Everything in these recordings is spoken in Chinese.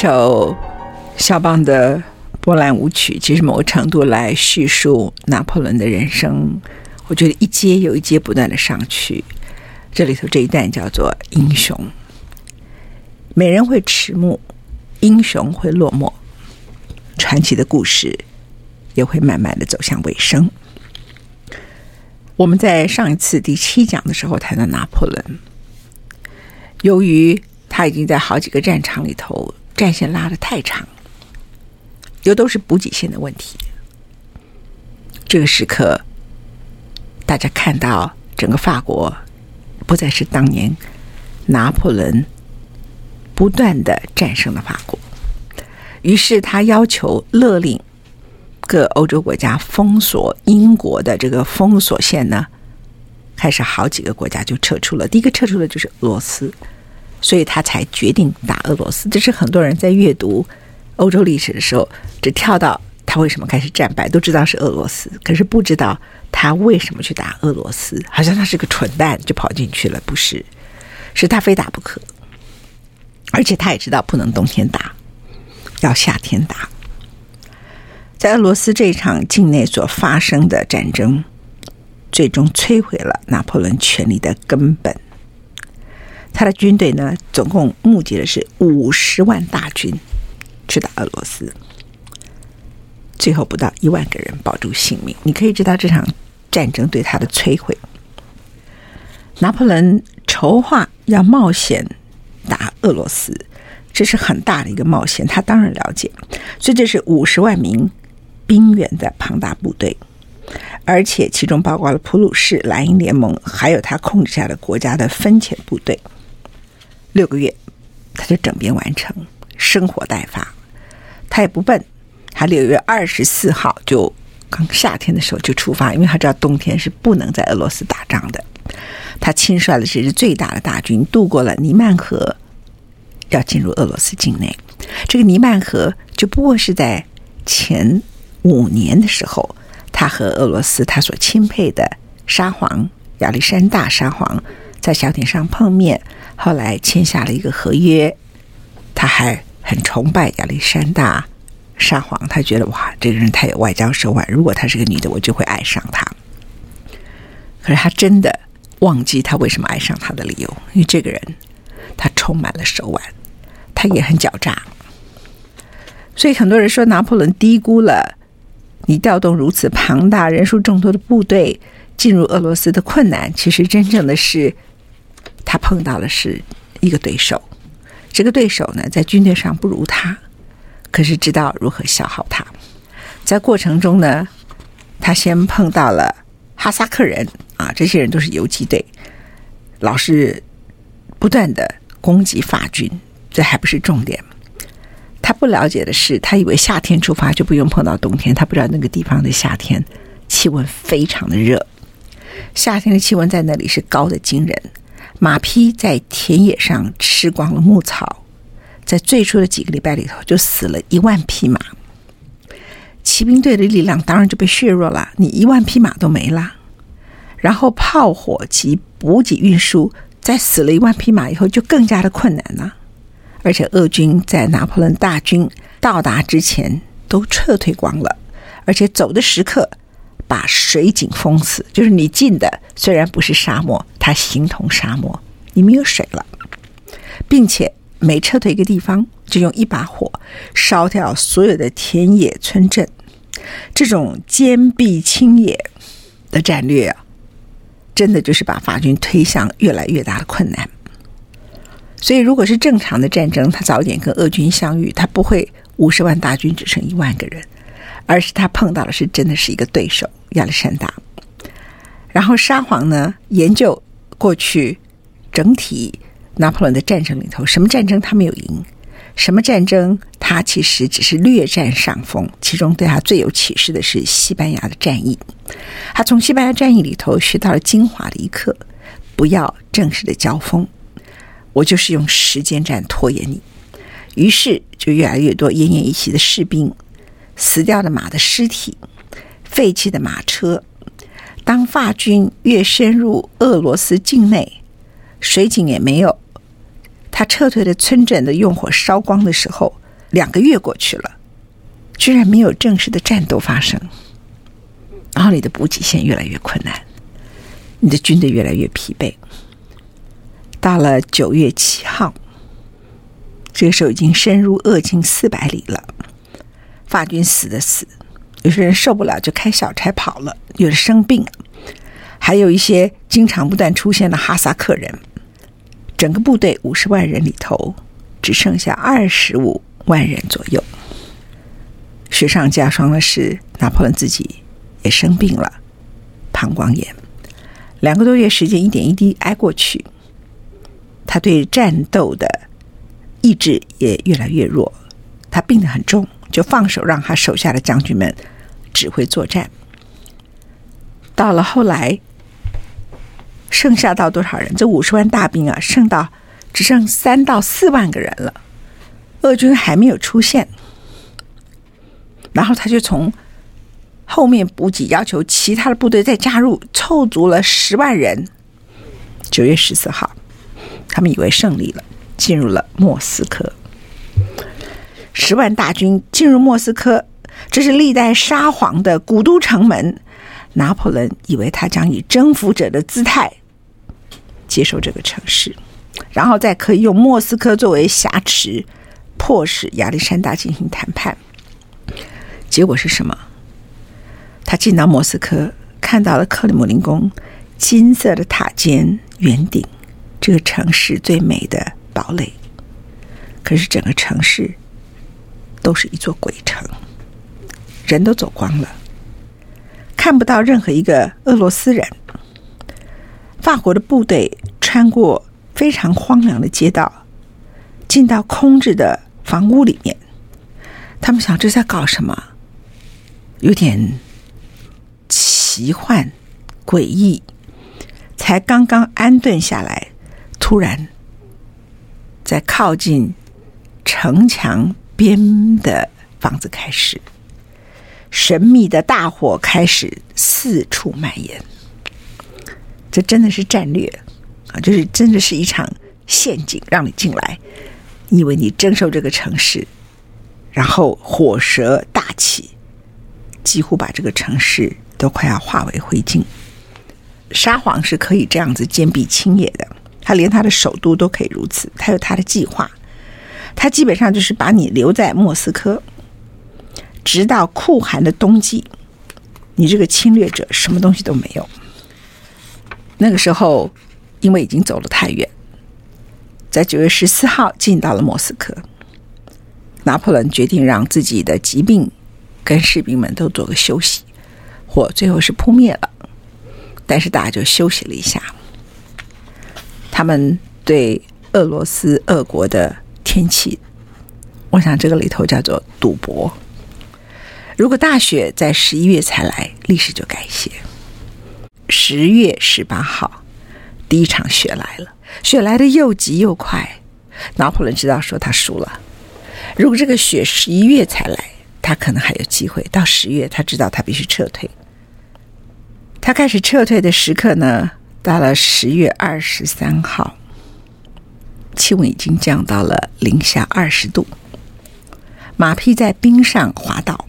首肖邦的波兰舞曲，其实某个程度来叙述拿破仑的人生，我觉得一阶又一阶不断的上去。这里头这一段叫做英雄，美人会迟暮，英雄会落寞，传奇的故事也会慢慢的走向尾声。我们在上一次第七讲的时候谈到拿破仑，由于他已经在好几个战场里头。战线拉得太长，又都是补给线的问题。这个时刻，大家看到整个法国不再是当年拿破仑不断的战胜的法国，于是他要求勒令各欧洲国家封锁英国的这个封锁线呢，开始好几个国家就撤出了。第一个撤出的就是俄罗斯。所以他才决定打俄罗斯。这是很多人在阅读欧洲历史的时候，只跳到他为什么开始战败，都知道是俄罗斯，可是不知道他为什么去打俄罗斯，好像他是个蠢蛋就跑进去了，不是？是他非打不可。而且他也知道不能冬天打，要夏天打。在俄罗斯这一场境内所发生的战争，最终摧毁了拿破仑权力的根本。他的军队呢，总共募集的是五十万大军去打俄罗斯，最后不到一万个人保住性命。你可以知道这场战争对他的摧毁。拿破仑筹划要冒险打俄罗斯，这是很大的一个冒险，他当然了解。所以这是五十万名兵员的庞大部队，而且其中包括了普鲁士、莱茵联盟，还有他控制下的国家的分遣部队。六个月，他就整编完成，生活待发。他也不笨，他六月二十四号就刚夏天的时候就出发，因为他知道冬天是不能在俄罗斯打仗的。他亲率了这支最大的大军，渡过了尼曼河，要进入俄罗斯境内。这个尼曼河就不过是在前五年的时候，他和俄罗斯他所钦佩的沙皇亚历山大沙皇在小艇上碰面。后来签下了一个合约，他还很崇拜亚历山大沙皇，他觉得哇，这个人太有外交手腕，如果她是个女的，我就会爱上她。可是他真的忘记他为什么爱上她的理由，因为这个人他充满了手腕，他也很狡诈。所以很多人说拿破仑低估了你调动如此庞大、人数众多的部队进入俄罗斯的困难，其实真正的是。他碰到的是一个对手，这个对手呢，在军队上不如他，可是知道如何消耗他。在过程中呢，他先碰到了哈萨克人啊，这些人都是游击队，老是不断的攻击法军，这还不是重点。他不了解的是，他以为夏天出发就不用碰到冬天，他不知道那个地方的夏天气温非常的热，夏天的气温在那里是高的惊人。马匹在田野上吃光了牧草，在最初的几个礼拜里头就死了一万匹马，骑兵队的力量当然就被削弱了。你一万匹马都没了，然后炮火及补给运输在死了一万匹马以后，就更加的困难了。而且俄军在拿破仑大军到达之前都撤退光了，而且走的时刻把水井封死，就是你进的虽然不是沙漠，它形同沙漠，你没有水了，并且每撤退一个地方，就用一把火烧掉所有的田野村镇，这种坚壁清野的战略啊，真的就是把法军推向越来越大的困难。所以，如果是正常的战争，他早点跟俄军相遇，他不会五十万大军只剩一万个人，而是他碰到的是真的是一个对手亚历山大。然后沙皇呢，研究过去整体拿破仑的战争里头，什么战争他没有赢，什么战争他其实只是略占上风。其中对他最有启示的是西班牙的战役，他从西班牙战役里头学到了精华的一课：不要正式的交锋。我就是用时间战拖延你，于是就越来越多奄奄一息的士兵、死掉的马的尸体、废弃的马车。当法军越深入俄罗斯境内，水井也没有，他撤退的村镇的用火烧光的时候，两个月过去了，居然没有正式的战斗发生。然后你的补给线越来越困难，你的军队越来越疲惫。到了九月七号，这个时候已经深入俄境四百里了。法军死的死，有些人受不了就开小差跑了，有的生病，还有一些经常不断出现的哈萨克人。整个部队五十万人里头，只剩下二十五万人左右。雪上加霜的是，拿破仑自己也生病了，膀胱炎。两个多月时间，一点一滴挨过去。他对战斗的意志也越来越弱，他病得很重，就放手让他手下的将军们指挥作战。到了后来，剩下到多少人？这五十万大兵啊，剩到只剩三到四万个人了。俄军还没有出现，然后他就从后面补给，要求其他的部队再加入，凑足了十万人。九月十四号。他们以为胜利了，进入了莫斯科。十万大军进入莫斯科，这是历代沙皇的古都城门。拿破仑以为他将以征服者的姿态接受这个城市，然后再可以用莫斯科作为挟持，迫使亚历山大进行谈判。结果是什么？他进到莫斯科，看到了克里姆林宫金色的塔尖圆顶。这个城市最美的堡垒，可是整个城市都是一座鬼城，人都走光了，看不到任何一个俄罗斯人。法国的部队穿过非常荒凉的街道，进到空置的房屋里面，他们想这在搞什么？有点奇幻诡异，才刚刚安顿下来。突然，在靠近城墙边的房子开始，神秘的大火开始四处蔓延。这真的是战略啊！就是真的是一场陷阱，让你进来，你以为你征收这个城市，然后火舌大起，几乎把这个城市都快要化为灰烬。沙皇是可以这样子坚壁清野的。他连他的首都都可以如此，他有他的计划。他基本上就是把你留在莫斯科，直到酷寒的冬季，你这个侵略者什么东西都没有。那个时候，因为已经走了太远，在九月十四号进到了莫斯科，拿破仑决定让自己的疾病跟士兵们都做个休息，火最后是扑灭了，但是大家就休息了一下。他们对俄罗斯、俄国的天气，我想这个里头叫做赌博。如果大雪在十一月才来，历史就改写。十月十八号，第一场雪来了，雪来的又急又快。拿破仑知道说他输了。如果这个雪十一月才来，他可能还有机会。到十月，他知道他必须撤退。他开始撤退的时刻呢？到了十月二十三号，气温已经降到了零下二十度，马匹在冰上滑倒，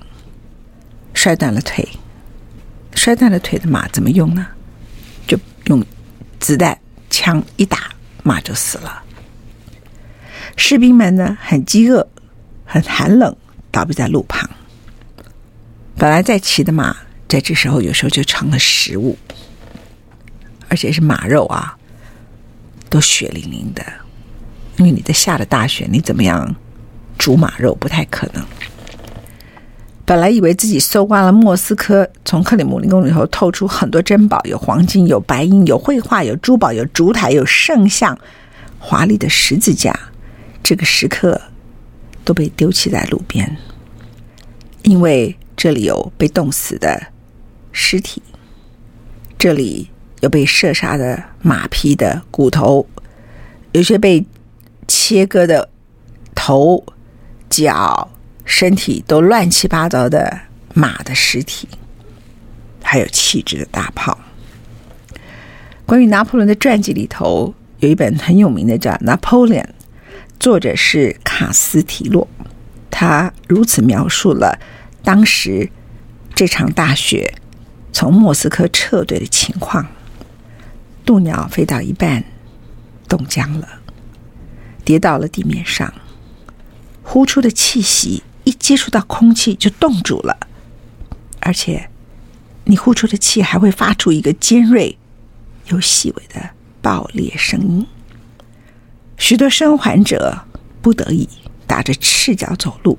摔断了腿。摔断了腿的马怎么用呢？就用子弹枪一打，马就死了。士兵们呢，很饥饿，很寒冷，倒毙在路旁。本来在骑的马，在这时候有时候就成了食物，而且是马肉啊，都血淋淋的。因为你在下了大雪，你怎么样煮马肉不太可能。本来以为自己搜刮了莫斯科从克里姆林宫里头透出很多珍宝，有黄金，有白银，有绘画，有珠宝，有烛台，有圣像，华丽的十字架。这个时刻都被丢弃在路边，因为这里有被冻死的尸体，这里有被射杀的马匹的骨头，有些被切割的头、脚。身体都乱七八糟的马的尸体，还有弃置的大炮。关于拿破仑的传记里头有一本很有名的叫《Napoleon》，作者是卡斯提洛。他如此描述了当时这场大雪从莫斯科撤退的情况：渡鸟飞到一半，冻僵了，跌到了地面上，呼出的气息。一接触到空气就冻住了，而且你呼出的气还会发出一个尖锐又细微的爆裂声音。许多生还者不得已打着赤脚走路，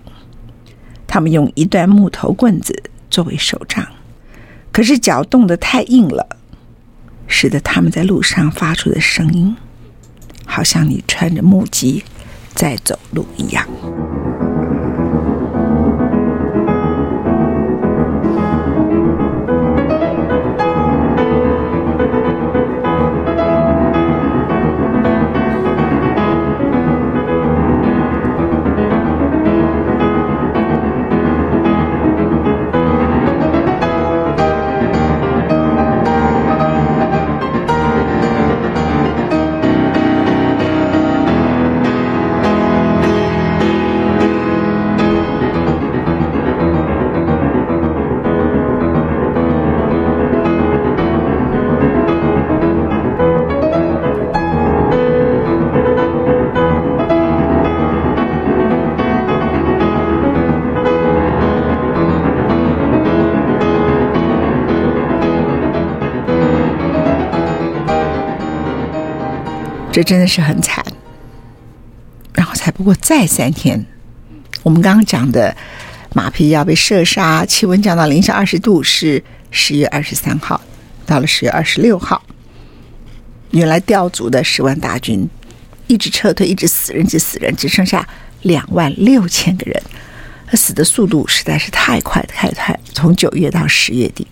他们用一段木头棍子作为手杖，可是脚冻得太硬了，使得他们在路上发出的声音，好像你穿着木屐在走路一样。这真的是很惨，然后才不过再三天，我们刚刚讲的马匹要被射杀，气温降到零下二十度是十月二十三号，到了十月二十六号，原来调足的十万大军一直撤退，一直死人，一直死人，只剩下两万六千个人，他死的速度实在是太快太快，从九月到十月底，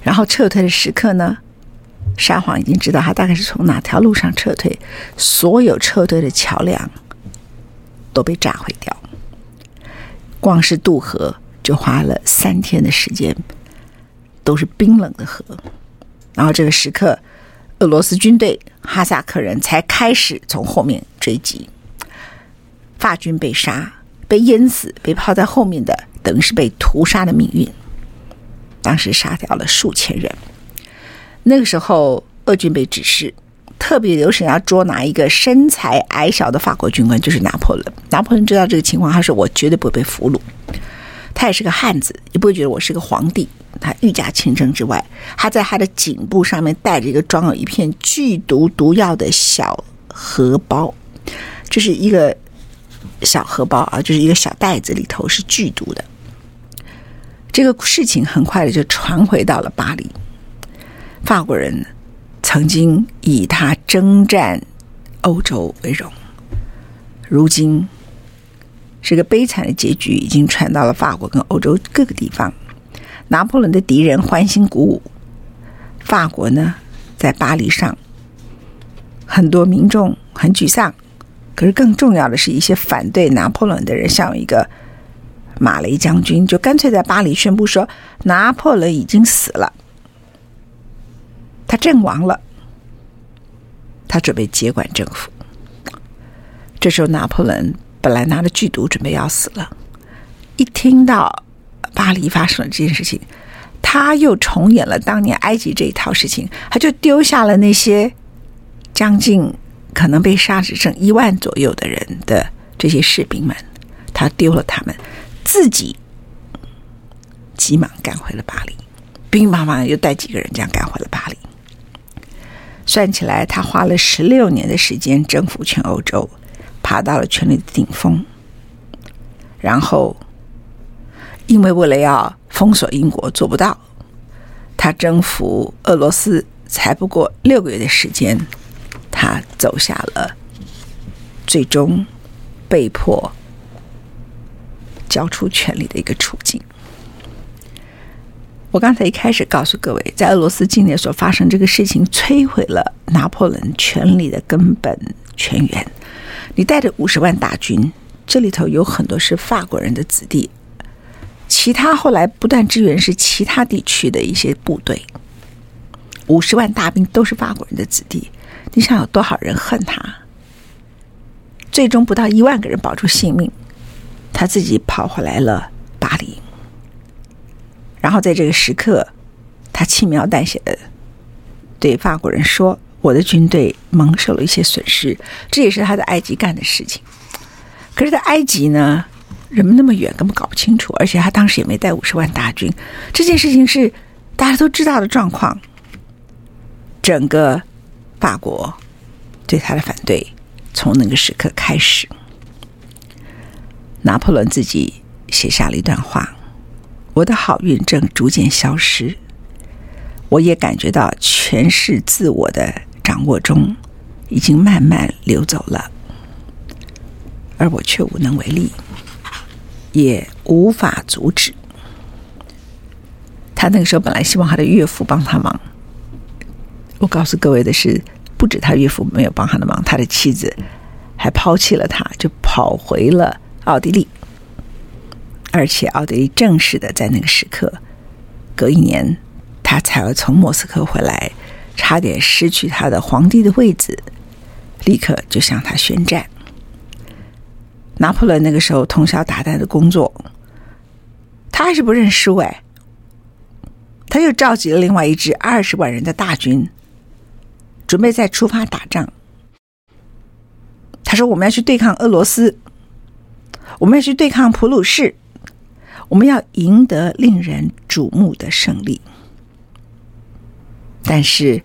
然后撤退的时刻呢？沙皇已经知道他大概是从哪条路上撤退，所有撤退的桥梁都被炸毁掉，光是渡河就花了三天的时间，都是冰冷的河。然后这个时刻，俄罗斯军队哈萨克人才开始从后面追击，法军被杀、被淹死、被抛在后面的，等于是被屠杀的命运。当时杀掉了数千人。那个时候，俄军被指示特别留神要捉拿一个身材矮小的法国军官，就是拿破仑。拿破仑知道这个情况，他说：“我绝对不会被俘虏。”他也是个汉子，也不会觉得我是个皇帝。他御驾亲征之外，他在他的颈部上面带着一个装有一片剧毒毒药的小荷包，就是一个小荷包啊，就是一个小袋子里头是剧毒的。这个事情很快的就传回到了巴黎。法国人曾经以他征战欧洲为荣，如今这个悲惨的结局已经传到了法国跟欧洲各个地方。拿破仑的敌人欢欣鼓舞，法国呢，在巴黎上很多民众很沮丧。可是更重要的是一些反对拿破仑的人，像一个马雷将军，就干脆在巴黎宣布说拿破仑已经死了。他阵亡了，他准备接管政府。这时候拿破仑本来拿着剧毒准备要死了，一听到巴黎发生了这件事情，他又重演了当年埃及这一套事情，他就丢下了那些将近可能被杀只剩一万左右的人的这些士兵们，他丢了他们，自己急忙赶回了巴黎，兵马上又带几个人这样赶回了巴黎。算起来，他花了十六年的时间征服全欧洲，爬到了权力的顶峰。然后，因为为了要封锁英国，做不到，他征服俄罗斯才不过六个月的时间，他走下了最终被迫交出权力的一个处境。我刚才一开始告诉各位，在俄罗斯境内所发生这个事情，摧毁了拿破仑权力的根本泉源。你带着五十万大军，这里头有很多是法国人的子弟，其他后来不断支援是其他地区的一些部队。五十万大兵都是法国人的子弟，你想有多少人恨他？最终不到一万个人保住性命，他自己跑回来了巴黎。然后在这个时刻，他轻描淡写的对法国人说：“我的军队蒙受了一些损失。”这也是他在埃及干的事情。可是，在埃及呢，人们那么远，根本搞不清楚，而且他当时也没带五十万大军。这件事情是大家都知道的状况。整个法国对他的反对，从那个时刻开始。拿破仑自己写下了一段话。我的好运正逐渐消失，我也感觉到全是自我的掌握中已经慢慢流走了，而我却无能为力，也无法阻止。他那个时候本来希望他的岳父帮他忙，我告诉各位的是，不止他岳父没有帮他的忙，他的妻子还抛弃了他，就跑回了奥地利。而且奥地利正式的在那个时刻，隔一年，他才要从莫斯科回来，差点失去他的皇帝的位子，立刻就向他宣战。拿破仑那个时候通宵达旦的工作，他还是不认输哎，他又召集了另外一支二十万人的大军，准备再出发打仗。他说：“我们要去对抗俄罗斯，我们要去对抗普鲁士。”我们要赢得令人瞩目的胜利，但是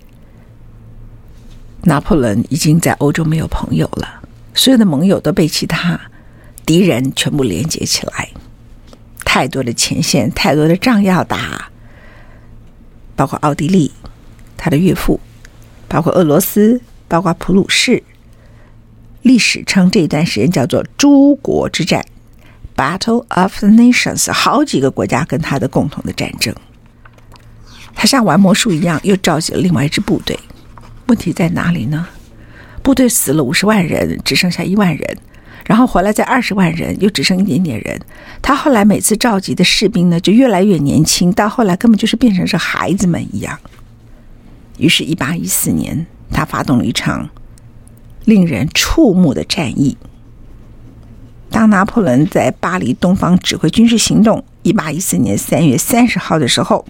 拿破仑已经在欧洲没有朋友了，所有的盟友都被其他敌人全部连接起来，太多的前线，太多的仗要打，包括奥地利，他的岳父，包括俄罗斯，包括普鲁士，历史称这一段时间叫做“诸国之战”。Battle of the Nations，好几个国家跟他的共同的战争，他像玩魔术一样，又召集了另外一支部队。问题在哪里呢？部队死了五十万人，只剩下一万人，然后回来再二十万人，又只剩一点点人。他后来每次召集的士兵呢，就越来越年轻，到后来根本就是变成是孩子们一样。于是，一八一四年，他发动了一场令人触目的战役。当拿破仑在巴黎东方指挥军事行动，一八一四年三月三十号的时候，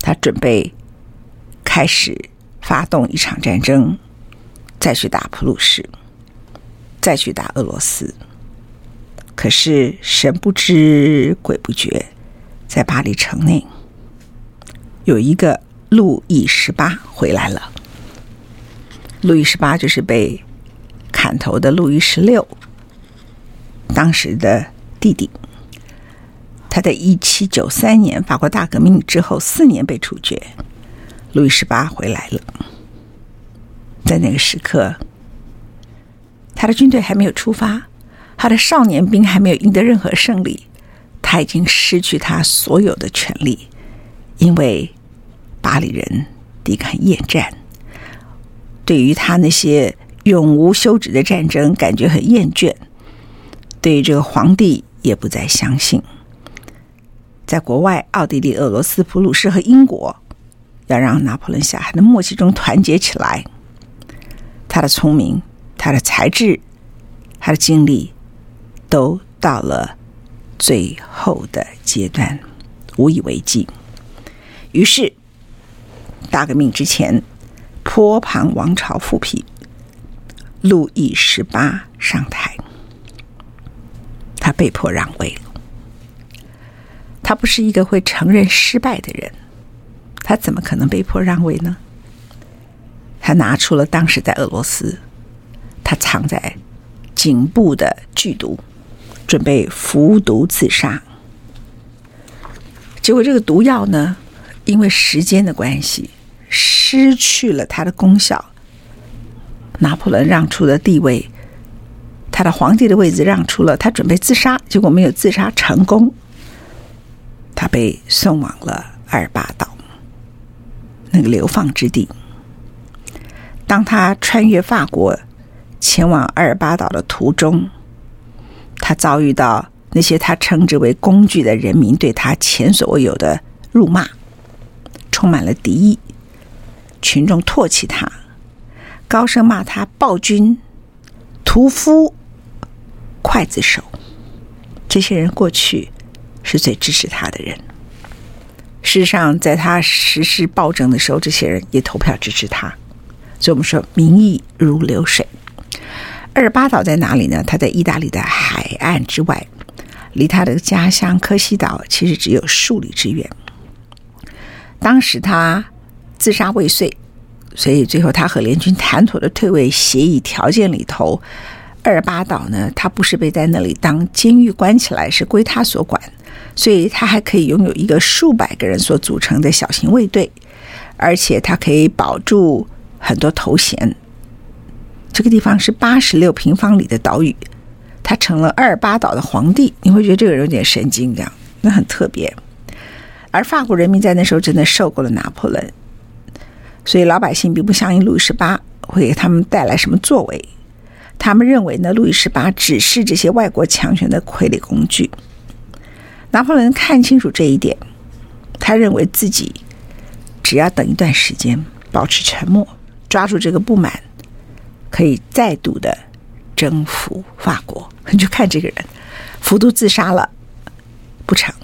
他准备开始发动一场战争，再去打普鲁士，再去打俄罗斯。可是神不知鬼不觉，在巴黎城内有一个路易十八回来了。路易十八就是被。砍头的路易十六，当时的弟弟，他在一七九三年法国大革命之后四年被处决。路易十八回来了，在那个时刻，他的军队还没有出发，他的少年兵还没有赢得任何胜利，他已经失去他所有的权利，因为巴黎人抵抗厌战，对于他那些。永无休止的战争，感觉很厌倦。对于这个皇帝，也不再相信。在国外，奥地利、俄罗斯、普鲁士和英国要让拿破仑下海的默契中团结起来。他的聪明，他的才智、他的精力，都到了最后的阶段，无以为继。于是，大革命之前，波旁王朝复辟，路易十八上台，他被迫让位。他不是一个会承认失败的人，他怎么可能被迫让位呢？他拿出了当时在俄罗斯，他藏在颈部的剧毒，准备服毒自杀。结果这个毒药呢，因为时间的关系，失去了它的功效。拿破仑让出了地位，他的皇帝的位置让出了，他准备自杀，结果没有自杀成功。他被送往了阿尔巴岛，那个流放之地。当他穿越法国前往阿尔巴岛的途中，他遭遇到那些他称之为工具的人民对他前所未有的辱骂，充满了敌意。群众唾弃他，高声骂他暴君、屠夫、刽子手。这些人过去是最支持他的人。事实上，在他实施暴政的时候，这些人也投票支持他。所以我们说，民意如流水。阿尔巴岛在哪里呢？它在意大利的海岸之外，离他的家乡科西岛其实只有数里之远。当时他自杀未遂，所以最后他和联军谈妥的退位协议条件里头，阿尔巴岛呢，他不是被在那里当监狱关起来，是归他所管，所以他还可以拥有一个数百个人所组成的小型卫队，而且他可以保住。很多头衔，这个地方是八十六平方里的岛屿，他成了阿尔巴岛的皇帝。你会觉得这个人有点神经，这样那很特别。而法国人民在那时候真的受够了拿破仑，所以老百姓并不相信路易十八会给他们带来什么作为。他们认为呢，路易十八只是这些外国强权的傀儡工具。拿破仑看清楚这一点，他认为自己只要等一段时间，保持沉默。抓住这个不满，可以再度的征服法国。你就看这个人，服毒自杀了，不成，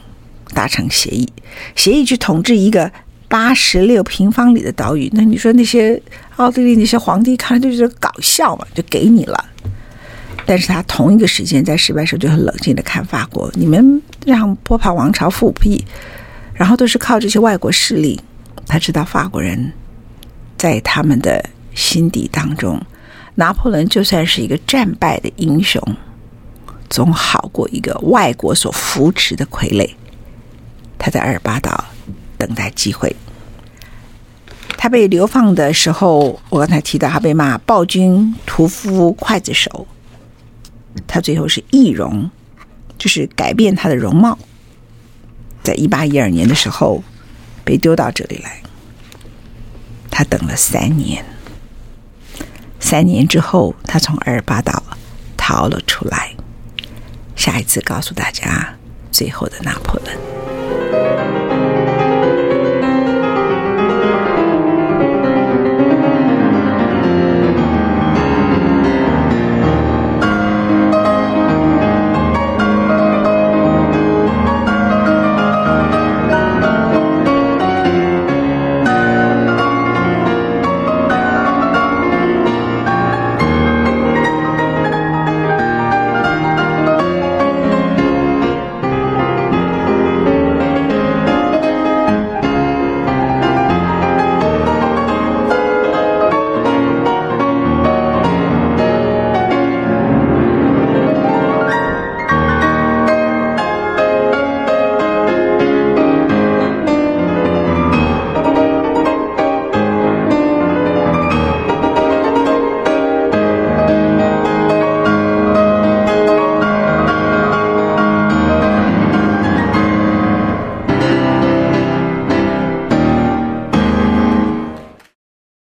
达成协议，协议去统治一个八十六平方里的岛屿。那你说那些奥地利那些皇帝看了就觉得搞笑嘛，就给你了。但是他同一个时间在失败时候就很冷静的看法国，你们让波旁王朝复辟，然后都是靠这些外国势力，他知道法国人。在他们的心底当中，拿破仑就算是一个战败的英雄，总好过一个外国所扶持的傀儡。他在阿尔巴岛等待机会。他被流放的时候，我刚才提到他被骂暴君、屠夫、刽子手。他最后是易容，就是改变他的容貌，在一八一二年的时候被丢到这里来。他等了三年，三年之后，他从阿尔巴岛逃了出来。下一次告诉大家最后的拿破仑。